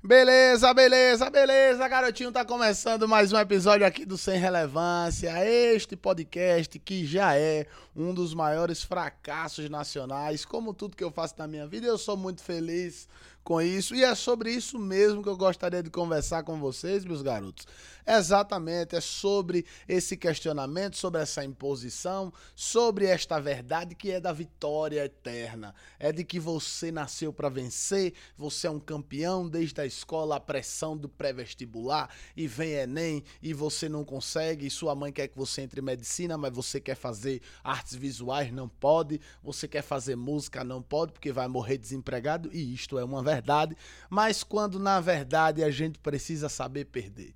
Beleza, beleza, beleza, garotinho. Tá começando mais um episódio aqui do Sem Relevância. Este podcast que já é um dos maiores fracassos nacionais. Como tudo que eu faço na minha vida, eu sou muito feliz com isso. E é sobre isso mesmo que eu gostaria de conversar com vocês, meus garotos. Exatamente, é sobre esse questionamento, sobre essa imposição, sobre esta verdade que é da vitória eterna. É de que você nasceu para vencer, você é um campeão desde a escola, a pressão do pré-vestibular, e vem Enem e você não consegue, e sua mãe quer que você entre em medicina, mas você quer fazer artes visuais, não pode, você quer fazer música, não pode, porque vai morrer desempregado, e isto é uma verdade. Mas quando na verdade a gente precisa saber perder.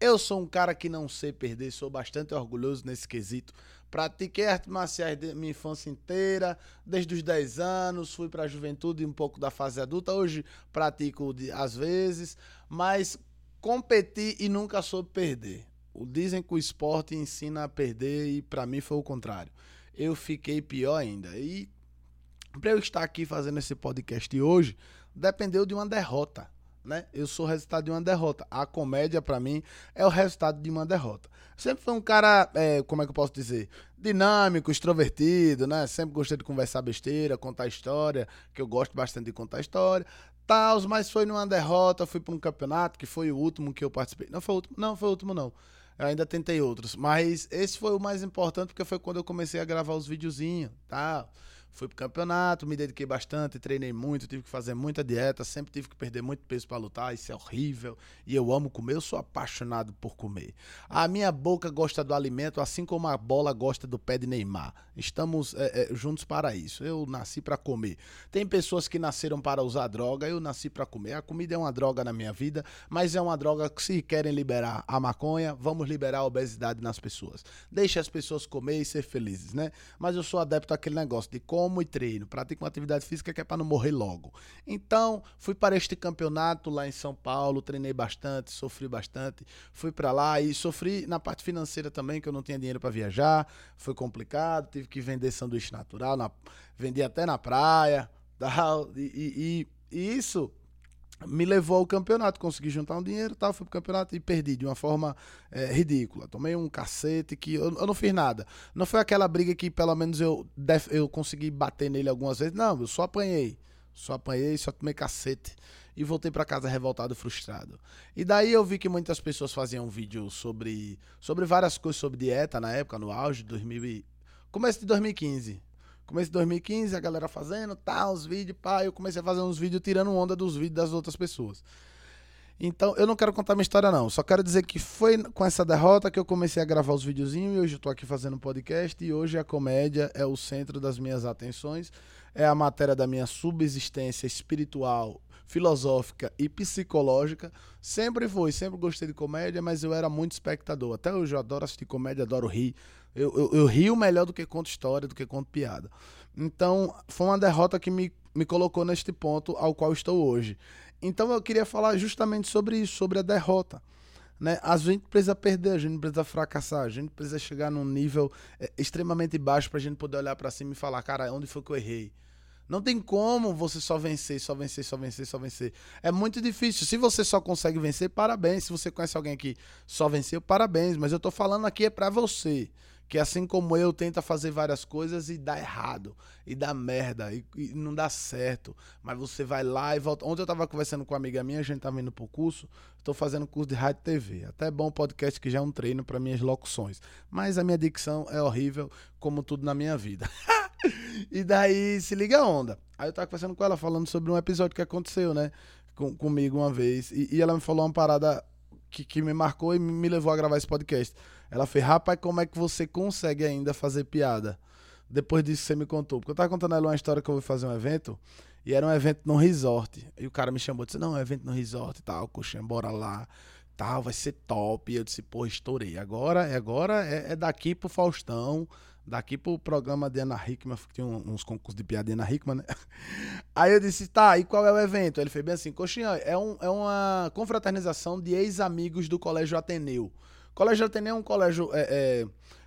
Eu sou um cara que não sei perder, sou bastante orgulhoso nesse quesito. Pratiquei artes marciais minha infância inteira, desde os 10 anos, fui para a juventude um pouco da fase adulta. Hoje pratico de, às vezes, mas competi e nunca soube perder. Dizem que o esporte ensina a perder e para mim foi o contrário. Eu fiquei pior ainda. E para eu estar aqui fazendo esse podcast hoje, dependeu de uma derrota né? Eu sou resultado de uma derrota. A comédia, para mim, é o resultado de uma derrota. Sempre foi um cara, é, como é que eu posso dizer? Dinâmico, extrovertido, né? Sempre gostei de conversar besteira, contar história, que eu gosto bastante de contar história. Tals, mas foi numa derrota, fui para um campeonato, que foi o último que eu participei. Não foi o último, não, foi o último não. Eu ainda tentei outros, mas esse foi o mais importante porque foi quando eu comecei a gravar os videozinhos, tal. Tá? Fui pro campeonato, me dediquei bastante, treinei muito, tive que fazer muita dieta, sempre tive que perder muito peso para lutar, isso é horrível. E eu amo comer, eu sou apaixonado por comer. A minha boca gosta do alimento, assim como a bola gosta do pé de Neymar. Estamos é, é, juntos para isso. Eu nasci para comer. Tem pessoas que nasceram para usar droga, eu nasci para comer. A comida é uma droga na minha vida, mas é uma droga que se querem liberar a maconha, vamos liberar a obesidade nas pessoas. Deixe as pessoas comer e ser felizes, né? Mas eu sou adepto àquele negócio de comer como e treino. Pratico uma atividade física que é para não morrer logo. Então, fui para este campeonato lá em São Paulo, treinei bastante, sofri bastante. Fui para lá e sofri na parte financeira também, que eu não tinha dinheiro para viajar. Foi complicado, tive que vender sanduíche natural, na, vendi até na praia. Tal, e, e, e isso me levou ao campeonato, consegui juntar um dinheiro, tal, fui pro campeonato e perdi de uma forma é, ridícula. Tomei um cacete que eu, eu, não fiz nada. Não foi aquela briga que pelo menos eu, eu consegui bater nele algumas vezes. Não, eu só apanhei. Só apanhei, só tomei cacete. E voltei para casa revoltado, frustrado. E daí eu vi que muitas pessoas faziam vídeo sobre, sobre várias coisas, sobre dieta na época, no auge de 2000 e... Começo de 2015. Começo de 2015, a galera fazendo, tá, os vídeos, pá, eu comecei a fazer uns vídeos tirando onda dos vídeos das outras pessoas. Então, eu não quero contar minha história, não. Só quero dizer que foi com essa derrota que eu comecei a gravar os videozinhos e hoje eu tô aqui fazendo um podcast e hoje a comédia é o centro das minhas atenções, é a matéria da minha subsistência espiritual, filosófica e psicológica. Sempre foi, sempre gostei de comédia, mas eu era muito espectador. Até hoje eu adoro assistir comédia, adoro rir. Eu, eu, eu rio melhor do que conto história, do que conto piada. Então, foi uma derrota que me, me colocou neste ponto ao qual estou hoje. Então, eu queria falar justamente sobre isso, sobre a derrota. Né? A gente precisa perder, a gente precisa fracassar, a gente precisa chegar num nível é, extremamente baixo para a gente poder olhar para cima e falar, cara, onde foi que eu errei? Não tem como você só vencer, só vencer, só vencer, só vencer. É muito difícil. Se você só consegue vencer, parabéns. Se você conhece alguém que só venceu, parabéns. Mas eu tô falando aqui é para você que assim como eu tenta fazer várias coisas e dá errado, e dá merda, e, e, não dá certo, mas você vai lá e volta. Ontem eu tava conversando com uma amiga minha, a gente tava indo pro curso, estou fazendo curso de rádio e TV. Até bom podcast que já é um treino para minhas locuções, mas a minha dicção é horrível, como tudo na minha vida. e daí se liga a onda. Aí eu tava conversando com ela falando sobre um episódio que aconteceu, né, com, comigo uma vez, e, e ela me falou uma parada que, que me marcou e me levou a gravar esse podcast. Ela fez, rapaz, como é que você consegue ainda fazer piada? Depois disso você me contou. Porque eu tava contando ela uma história que eu vou fazer um evento. E era um evento num resort. E o cara me chamou e disse, não, é um evento no resort e tal, coxinha, bora lá. Tal, vai ser top. E eu disse, pô, estourei. Agora, agora é, é daqui pro Faustão daqui pro programa de Ana Hickman, que tinha uns concursos de piada de Ana Hickman, né? Aí eu disse, tá, e qual é o evento? Ele fez bem assim, coxinha, é, um, é uma confraternização de ex-amigos do Colégio Ateneu. Colégio Ateneu é um colégio, é,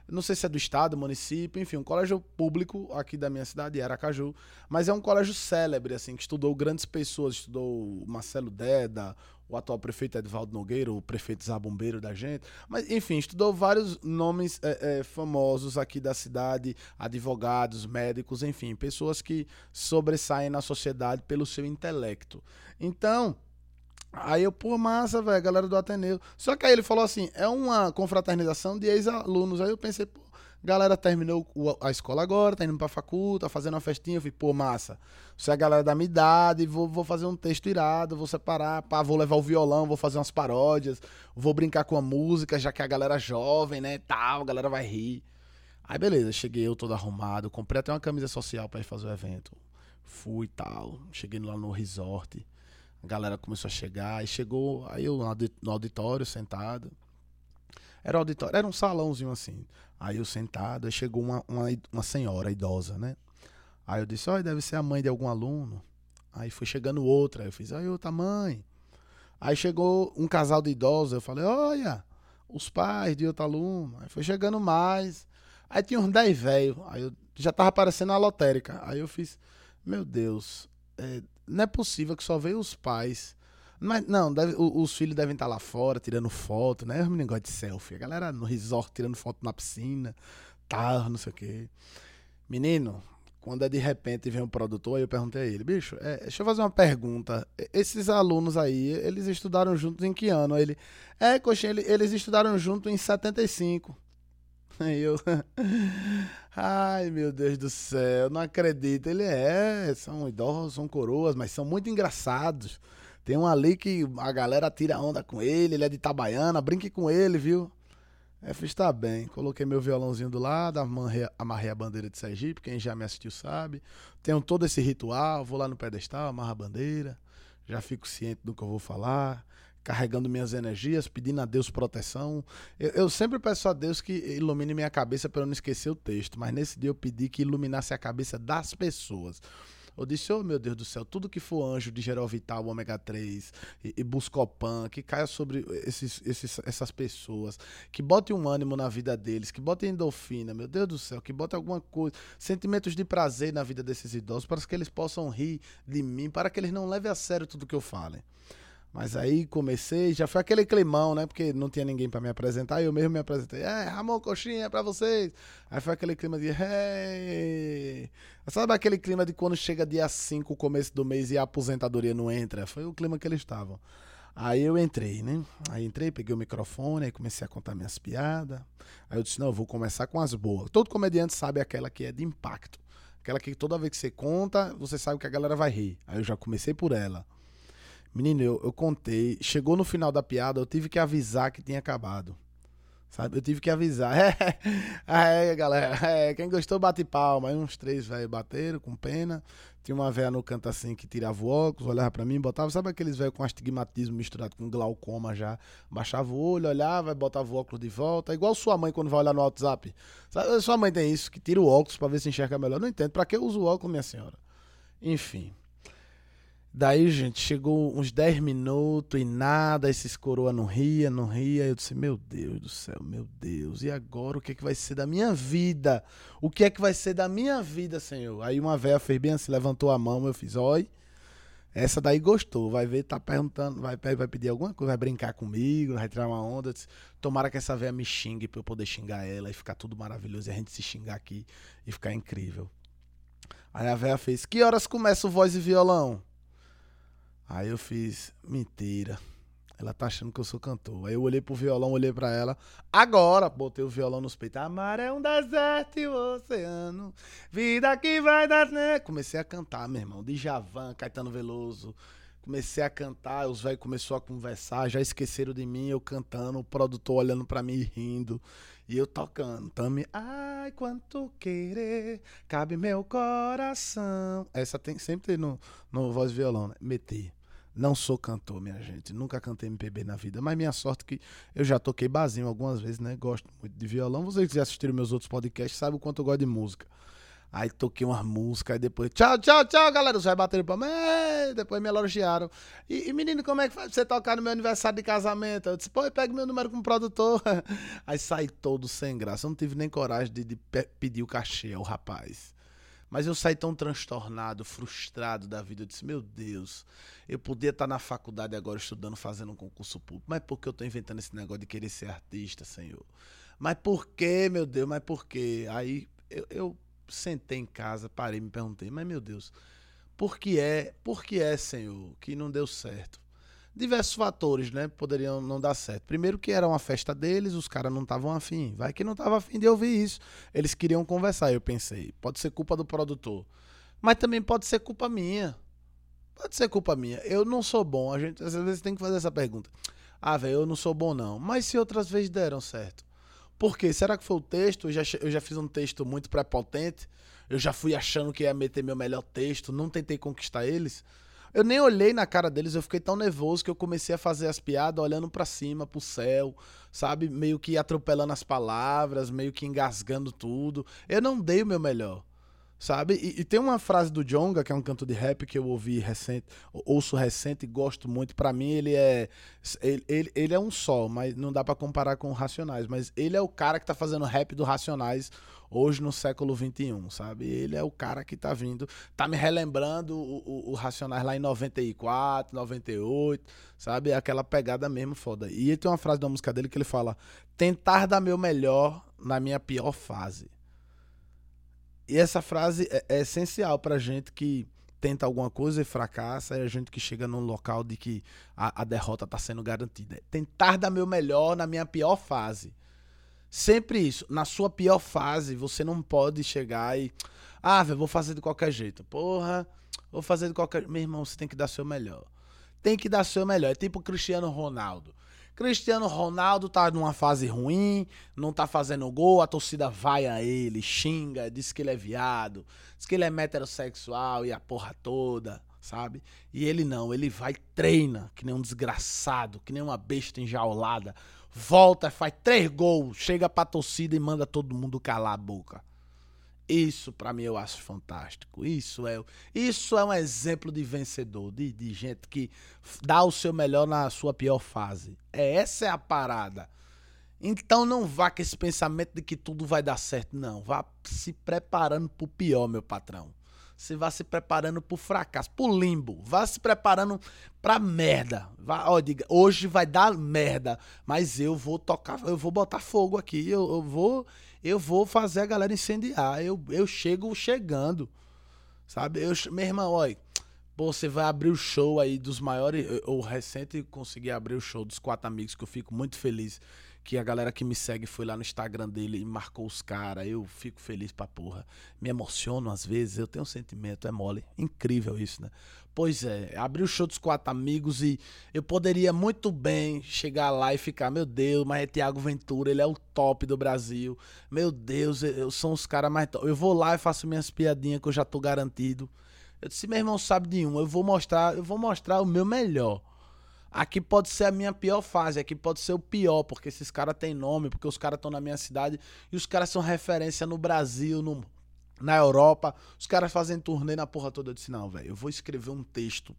não sei se é do estado, município, enfim, um colégio público aqui da minha cidade, Aracaju, mas é um colégio célebre, assim, que estudou grandes pessoas, estudou Marcelo Deda, o atual prefeito Edvaldo Nogueira, o prefeito Zabumbeiro da gente. Mas, enfim, estudou vários nomes é, é, famosos aqui da cidade, advogados, médicos, enfim, pessoas que sobressaem na sociedade pelo seu intelecto. Então, Aí eu, pô, massa, velho, galera do Ateneu. Só que aí ele falou assim: é uma confraternização de ex-alunos. Aí eu pensei, pô, galera terminou a escola agora, tá indo pra faculdade, tá fazendo uma festinha. Eu falei, pô, massa. Você é a galera da minha idade, vou, vou fazer um texto irado, vou separar, pá, vou levar o violão, vou fazer umas paródias, vou brincar com a música, já que a galera é jovem, né, tal, a galera vai rir. Aí beleza, cheguei eu todo arrumado, comprei até uma camisa social para ir fazer o evento. Fui e tal, cheguei lá no resort. A galera começou a chegar, e chegou, aí eu no auditório, sentado. Era auditório, era um salãozinho assim. Aí eu sentado, aí chegou uma, uma, uma senhora idosa, né? Aí eu disse, olha, deve ser a mãe de algum aluno. Aí foi chegando outra, aí eu fiz, aí outra mãe. Aí chegou um casal de idosos, eu falei, olha, os pais de outro aluno. Aí foi chegando mais. Aí tinha uns 10 velhos. Aí eu já tava aparecendo a lotérica. Aí eu fiz, meu Deus, é, não é possível que só veio os pais. Mas, não, deve, os filhos devem estar lá fora tirando foto, né? Os meninos de selfie. A galera no resort tirando foto na piscina, tal, não sei o quê. Menino, quando é de repente vem um produtor, aí eu perguntei a ele, bicho, é, deixa eu fazer uma pergunta. Esses alunos aí, eles estudaram juntos em que ano? Ele, é, coxinha, eles estudaram juntos em 75. Aí eu. Ai, meu Deus do céu, não acredito. Ele é, são idosos, são coroas, mas são muito engraçados. Tem um ali que a galera tira onda com ele, ele é de Itabaiana, brinque com ele, viu? É, fiz tá bem. Coloquei meu violãozinho do lado, amarrei, amarrei a bandeira de Sergipe, quem já me assistiu sabe. Tenho todo esse ritual, vou lá no pedestal, amarro a bandeira, já fico ciente do que eu vou falar carregando minhas energias, pedindo a Deus proteção. Eu, eu, sempre peço a Deus que ilumine minha cabeça para eu não esquecer o texto, mas nesse dia eu pedi que iluminasse a cabeça das pessoas. Eu disse, oh meu Deus do céu, tudo que for anjo de Geral Vital, ômega 3 e, e Buscopan, que caia sobre esses, esses, essas pessoas, que bote um ânimo na vida deles, que bote endorfina, meu Deus do céu, que bote alguma coisa, sentimentos de prazer na vida desses idosos, para que eles possam rir de mim, para que eles não levem a sério tudo que eu falo. Mas aí comecei, já foi aquele climão, né? Porque não tinha ninguém para me apresentar, eu mesmo me apresentei. É, Ramon Coxinha, é pra vocês. Aí foi aquele clima de. Hey! Sabe aquele clima de quando chega dia 5, começo do mês, e a aposentadoria não entra? Foi o clima que eles estavam. Aí eu entrei, né? Aí entrei, peguei o microfone, aí comecei a contar minhas piadas. Aí eu disse: não, eu vou começar com as boas. Todo comediante sabe aquela que é de impacto. Aquela que toda vez que você conta, você sabe que a galera vai rir. Aí eu já comecei por ela. Menino, eu, eu contei. Chegou no final da piada, eu tive que avisar que tinha acabado. Sabe? Eu tive que avisar. É, é galera. É, quem gostou, bate palma. Aí uns três velhos bateram com pena. Tinha uma velha no canto assim que tirava o óculos, olhava para mim, botava. Sabe aqueles velhos com astigmatismo misturado com glaucoma já? Baixava o olho, olhava, botava o óculos de volta. Igual sua mãe quando vai olhar no WhatsApp. Sabe? Sua mãe tem isso, que tira o óculos para ver se enxerga melhor. Não entendo. Pra que eu uso o óculos, minha senhora? Enfim. Daí, gente, chegou uns 10 minutos e nada, esses coroa não ria, não ria. Eu disse, meu Deus do céu, meu Deus, e agora o que é que vai ser da minha vida? O que é que vai ser da minha vida, Senhor? Aí uma velha fez bem assim, levantou a mão, eu fiz, oi. Essa daí gostou, vai ver, tá perguntando, vai, vai pedir alguma coisa, vai brincar comigo, vai tirar uma onda. Disse, Tomara que essa velha me xingue pra eu poder xingar ela e ficar tudo maravilhoso e a gente se xingar aqui e ficar incrível. Aí a velha fez, que horas começa o voz e violão? Aí eu fiz, mentira. Ela tá achando que eu sou cantor. Aí eu olhei pro violão, olhei pra ela. Agora, botei o violão nos peitos. Amar é um deserto e o oceano. Vida que vai dar. Né? Comecei a cantar, meu irmão. De Javan, Caetano Veloso. Comecei a cantar, os velhos começaram a conversar, já esqueceram de mim, eu cantando, o produtor olhando para mim e rindo. E eu tocando. Tame, ai, quanto querer, cabe meu coração. Essa tem sempre no, no voz violão, né? Meter. Não sou cantor, minha gente. Nunca cantei MPB na vida. Mas minha sorte é que eu já toquei basinho algumas vezes, né? Gosto muito de violão. Vocês que assistiram meus outros podcasts sabem o quanto eu gosto de música. Aí toquei umas músicas, aí depois, tchau, tchau, tchau, galera. Os vai bater pra mim, depois me elogiaram. E, e, menino, como é que faz você tocar no meu aniversário de casamento? Eu disse, pô, pega meu número como produtor. Aí saí todo sem graça. Eu não tive nem coragem de, de pedir o cachê ao rapaz. Mas eu saí tão transtornado, frustrado da vida. Eu disse, meu Deus, eu podia estar na faculdade agora estudando, fazendo um concurso público. Mas por que eu estou inventando esse negócio de querer ser artista, Senhor? Mas por que, meu Deus? Mas por que? Aí eu, eu sentei em casa, parei, me perguntei, mas meu Deus, por que é, por que é, Senhor, que não deu certo? Diversos fatores, né? Poderiam não dar certo. Primeiro que era uma festa deles, os caras não estavam afim. Vai que não estava afim de ouvir isso. Eles queriam conversar, eu pensei. Pode ser culpa do produtor. Mas também pode ser culpa minha. Pode ser culpa minha. Eu não sou bom. A gente às vezes tem que fazer essa pergunta. Ah, velho, eu não sou bom não. Mas se outras vezes deram certo? Por quê? Será que foi o texto? Eu já, eu já fiz um texto muito prepotente. Eu já fui achando que ia meter meu melhor texto. Não tentei conquistar eles. Eu nem olhei na cara deles, eu fiquei tão nervoso que eu comecei a fazer as piadas olhando para cima, pro céu, sabe? Meio que atropelando as palavras, meio que engasgando tudo. Eu não dei o meu melhor. Sabe? E, e, tem uma frase do Jonga, que é um canto de rap que eu ouvi recente, ouço recente e gosto muito. para mim, ele é. Ele, ele, ele, é um só, mas não dá para comparar com o Racionais. Mas ele é o cara que tá fazendo rap do Racionais hoje no século XXI, sabe? Ele é o cara que tá vindo, tá me relembrando o, o, o Racionais lá em 94, 98, sabe? Aquela pegada mesmo foda. E tem uma frase da música dele que ele fala: tentar dar meu melhor na minha pior fase. E essa frase é, é essencial pra gente que tenta alguma coisa e fracassa, é a gente que chega num local de que a, a derrota está sendo garantida. É tentar dar meu melhor na minha pior fase. Sempre isso. Na sua pior fase, você não pode chegar e. Ah, velho, vou fazer de qualquer jeito. Porra, vou fazer de qualquer. Meu irmão, você tem que dar seu melhor. Tem que dar seu melhor. É tipo Cristiano Ronaldo. Cristiano Ronaldo tá numa fase ruim, não tá fazendo gol, a torcida vai a ele, xinga, diz que ele é viado, diz que ele é heterossexual e a porra toda, sabe? E ele não, ele vai treina, que nem um desgraçado, que nem uma besta enjaulada, volta, faz três gols, chega pra torcida e manda todo mundo calar a boca. Isso para mim eu acho fantástico. Isso é, isso é um exemplo de vencedor, de, de gente que dá o seu melhor na sua pior fase. É essa é a parada. Então não vá com esse pensamento de que tudo vai dar certo, não. Vá se preparando pro pior, meu patrão. Você vá se preparando pro fracasso, pro limbo. Vá se preparando pra merda. Vá, ó, diga, hoje vai dar merda, mas eu vou tocar, eu vou botar fogo aqui, eu, eu vou eu vou fazer a galera incendiar. Eu, eu chego chegando. Sabe? Eu, meu irmão, olha. Você vai abrir o show aí dos maiores. Eu, recente consegui abrir o show dos quatro amigos, que eu fico muito feliz. Que a galera que me segue foi lá no Instagram dele e marcou os caras. Eu fico feliz pra porra. Me emociono às vezes, eu tenho um sentimento, é mole. Incrível isso, né? Pois é, abri o show dos quatro amigos e eu poderia muito bem chegar lá e ficar, meu Deus, mas é Tiago Ventura, ele é o top do Brasil. Meu Deus, eu sou os caras mais top. Eu vou lá e faço minhas piadinhas que eu já tô garantido. Eu disse, meu irmão sabe de um, eu vou mostrar, eu vou mostrar o meu melhor. Aqui pode ser a minha pior fase, aqui pode ser o pior, porque esses caras têm nome, porque os caras estão na minha cidade e os caras são referência no Brasil, no na Europa, os caras fazem turnê na porra toda. Eu disse: não, velho, eu vou escrever um texto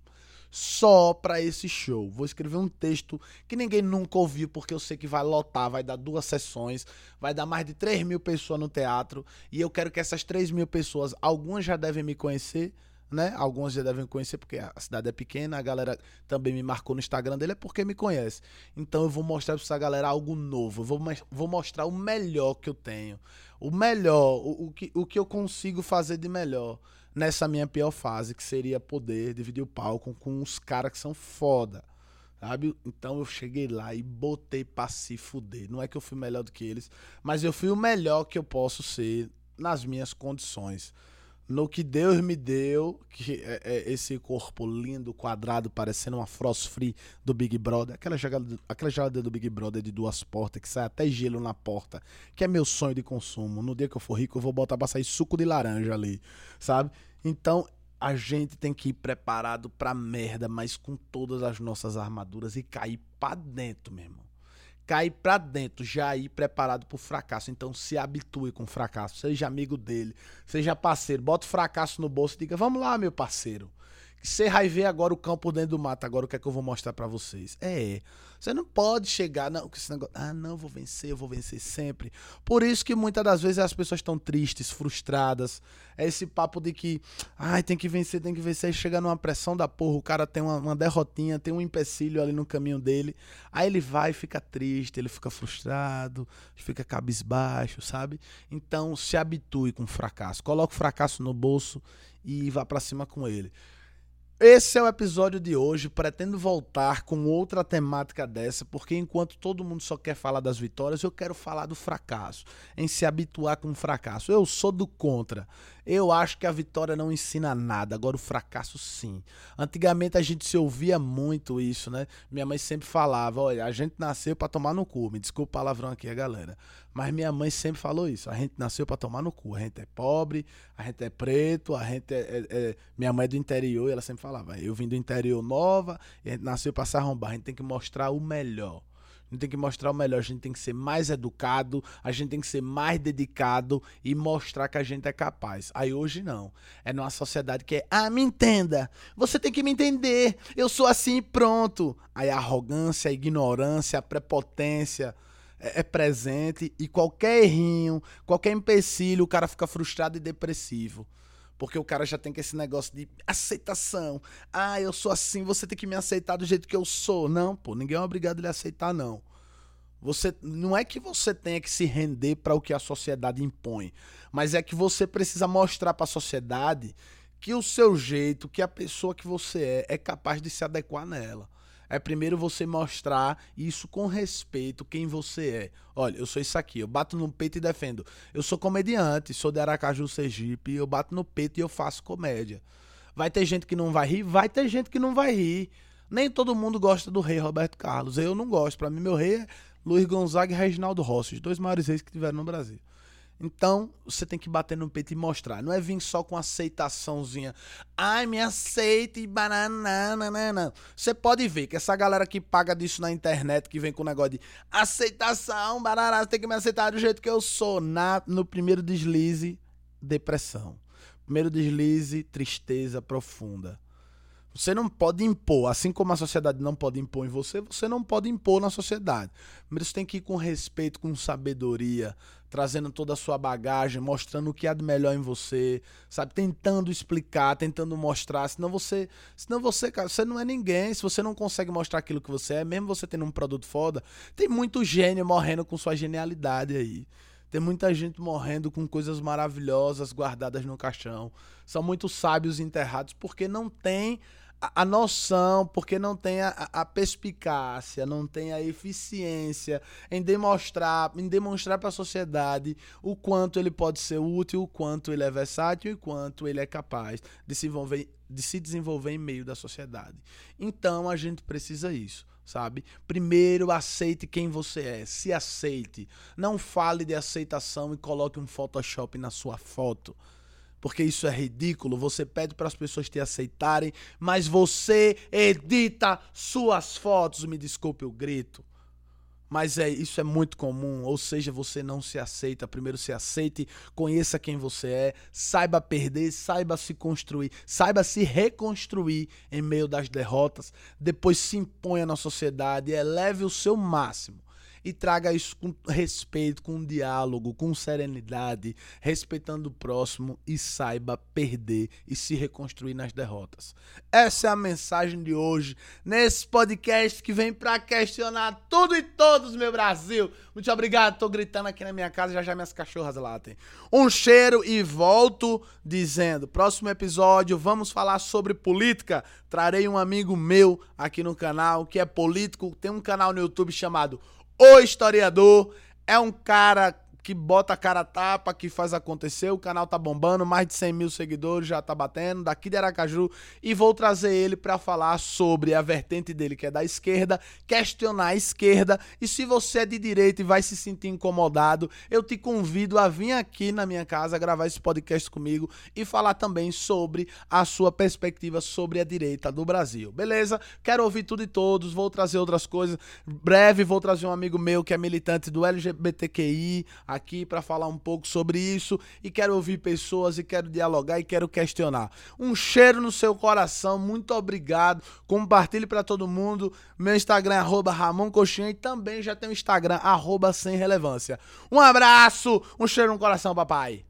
só para esse show. Vou escrever um texto que ninguém nunca ouviu, porque eu sei que vai lotar, vai dar duas sessões, vai dar mais de 3 mil pessoas no teatro. E eu quero que essas 3 mil pessoas, algumas já devem me conhecer, né? Alguns já devem conhecer porque a cidade é pequena, a galera também me marcou no Instagram dele é porque me conhece. Então eu vou mostrar para essa galera algo novo, eu vou, vou mostrar o melhor que eu tenho, o melhor, o, o, que, o que eu consigo fazer de melhor nessa minha pior fase, que seria poder dividir o palco com os caras que são foda. Sabe? Então eu cheguei lá e botei pra se fuder. Não é que eu fui melhor do que eles, mas eu fui o melhor que eu posso ser nas minhas condições no que Deus me deu, que é, é esse corpo lindo, quadrado, parecendo uma Frost Free do Big Brother, aquela jogada, aquela jogada do Big Brother de duas portas, que sai até gelo na porta, que é meu sonho de consumo. No dia que eu for rico, eu vou botar pra sair suco de laranja ali, sabe? Então, a gente tem que ir preparado pra merda, mas com todas as nossas armaduras e cair pra dentro, meu irmão cair para dentro, já ir preparado para o fracasso. Então se habitue com o fracasso, seja amigo dele, seja parceiro, bota o fracasso no bolso e diga: "Vamos lá, meu parceiro, Você vai ver agora o campo dentro do mato, agora o que é que eu vou mostrar para vocês. É, você não pode chegar, não, com esse negócio, ah, não, vou vencer, eu vou vencer sempre. Por isso que muitas das vezes as pessoas estão tristes, frustradas. É esse papo de que, ai, tem que vencer, tem que vencer. Aí chega numa pressão da porra, o cara tem uma, uma derrotinha, tem um empecilho ali no caminho dele. Aí ele vai fica triste, ele fica frustrado, fica cabisbaixo, sabe? Então se habitue com o fracasso. Coloque o fracasso no bolso e vá para cima com ele. Esse é o episódio de hoje. Pretendo voltar com outra temática dessa, porque enquanto todo mundo só quer falar das vitórias, eu quero falar do fracasso, em se habituar com o fracasso. Eu sou do contra. Eu acho que a vitória não ensina nada, agora o fracasso sim. Antigamente a gente se ouvia muito isso, né? Minha mãe sempre falava: olha, a gente nasceu para tomar no cu. Me desculpa o palavrão aqui, galera. Mas minha mãe sempre falou isso: a gente nasceu para tomar no cu. A gente é pobre, a gente é preto, a gente é, é, é... Minha mãe é do interior e ela sempre falava: eu vim do interior nova e a gente nasceu para se arrombar. A gente tem que mostrar o melhor. A gente tem que mostrar o melhor, a gente tem que ser mais educado, a gente tem que ser mais dedicado e mostrar que a gente é capaz. Aí hoje não. É numa sociedade que é, ah, me entenda, você tem que me entender, eu sou assim e pronto. Aí a arrogância, a ignorância, a prepotência é, é presente e qualquer errinho, qualquer empecilho, o cara fica frustrado e depressivo. Porque o cara já tem que esse negócio de aceitação. Ah, eu sou assim, você tem que me aceitar do jeito que eu sou. Não, pô, ninguém é obrigado a lhe aceitar, não. Você não é que você tenha que se render para o que a sociedade impõe, mas é que você precisa mostrar para a sociedade que o seu jeito, que a pessoa que você é, é capaz de se adequar nela é primeiro você mostrar isso com respeito, quem você é. Olha, eu sou isso aqui, eu bato no peito e defendo. Eu sou comediante, sou de Aracaju, Sergipe, eu bato no peito e eu faço comédia. Vai ter gente que não vai rir? Vai ter gente que não vai rir. Nem todo mundo gosta do rei Roberto Carlos. Eu não gosto. Para mim, meu rei é Luiz Gonzaga e Reginaldo Rossi, os dois maiores reis que tiveram no Brasil. Então, você tem que bater no peito e mostrar. Não é vir só com aceitaçãozinha. Ai, me aceite, banana. Você pode ver que essa galera que paga disso na internet, que vem com o negócio de aceitação, barará, tem que me aceitar do jeito que eu sou. Na, no primeiro deslize, depressão. Primeiro deslize, tristeza profunda. Você não pode impor, assim como a sociedade não pode impor em você, você não pode impor na sociedade. Primeiro você tem que ir com respeito, com sabedoria, trazendo toda a sua bagagem, mostrando o que há de melhor em você, sabe? Tentando explicar, tentando mostrar, senão você, senão você, cara, você não é ninguém, se você não consegue mostrar aquilo que você é, mesmo você tendo um produto foda, tem muito gênio morrendo com sua genialidade aí. Tem muita gente morrendo com coisas maravilhosas guardadas no caixão. São muitos sábios enterrados porque não tem a, noção, porque não tem a, a, perspicácia, não tem a eficiência em demonstrar, em demonstrar para a sociedade o quanto ele pode ser útil, o quanto ele é versátil e o quanto ele é capaz de se envolver, de se desenvolver em meio da sociedade. Então a gente precisa isso sabe? Primeiro aceite quem você é, se aceite. Não fale de aceitação e coloque um Photoshop na sua foto porque isso é ridículo. Você pede para as pessoas te aceitarem, mas você edita suas fotos. Me desculpe o grito. Mas é, isso é muito comum, ou seja, você não se aceita. Primeiro se aceite, conheça quem você é, saiba perder, saiba se construir, saiba se reconstruir em meio das derrotas. Depois se imponha na sociedade, eleve o seu máximo e traga isso com respeito, com diálogo, com serenidade, respeitando o próximo e saiba perder e se reconstruir nas derrotas. Essa é a mensagem de hoje nesse podcast que vem para questionar tudo e todos, meu Brasil. Muito obrigado, tô gritando aqui na minha casa, já já minhas cachorras latem. Um cheiro e volto dizendo, próximo episódio vamos falar sobre política. Trarei um amigo meu aqui no canal que é político, tem um canal no YouTube chamado o historiador é um cara que bota a cara tapa, que faz acontecer. O canal tá bombando, mais de 100 mil seguidores já tá batendo, daqui de Aracaju. E vou trazer ele para falar sobre a vertente dele, que é da esquerda, questionar a esquerda. E se você é de direita e vai se sentir incomodado, eu te convido a vir aqui na minha casa gravar esse podcast comigo e falar também sobre a sua perspectiva sobre a direita do Brasil. Beleza? Quero ouvir tudo e todos, vou trazer outras coisas. Breve vou trazer um amigo meu que é militante do LGBTQI aqui para falar um pouco sobre isso e quero ouvir pessoas e quero dialogar e quero questionar. Um cheiro no seu coração, muito obrigado. Compartilhe para todo mundo. Meu Instagram é arroba e também já tem o Instagram arroba sem relevância. Um abraço, um cheiro no coração, papai.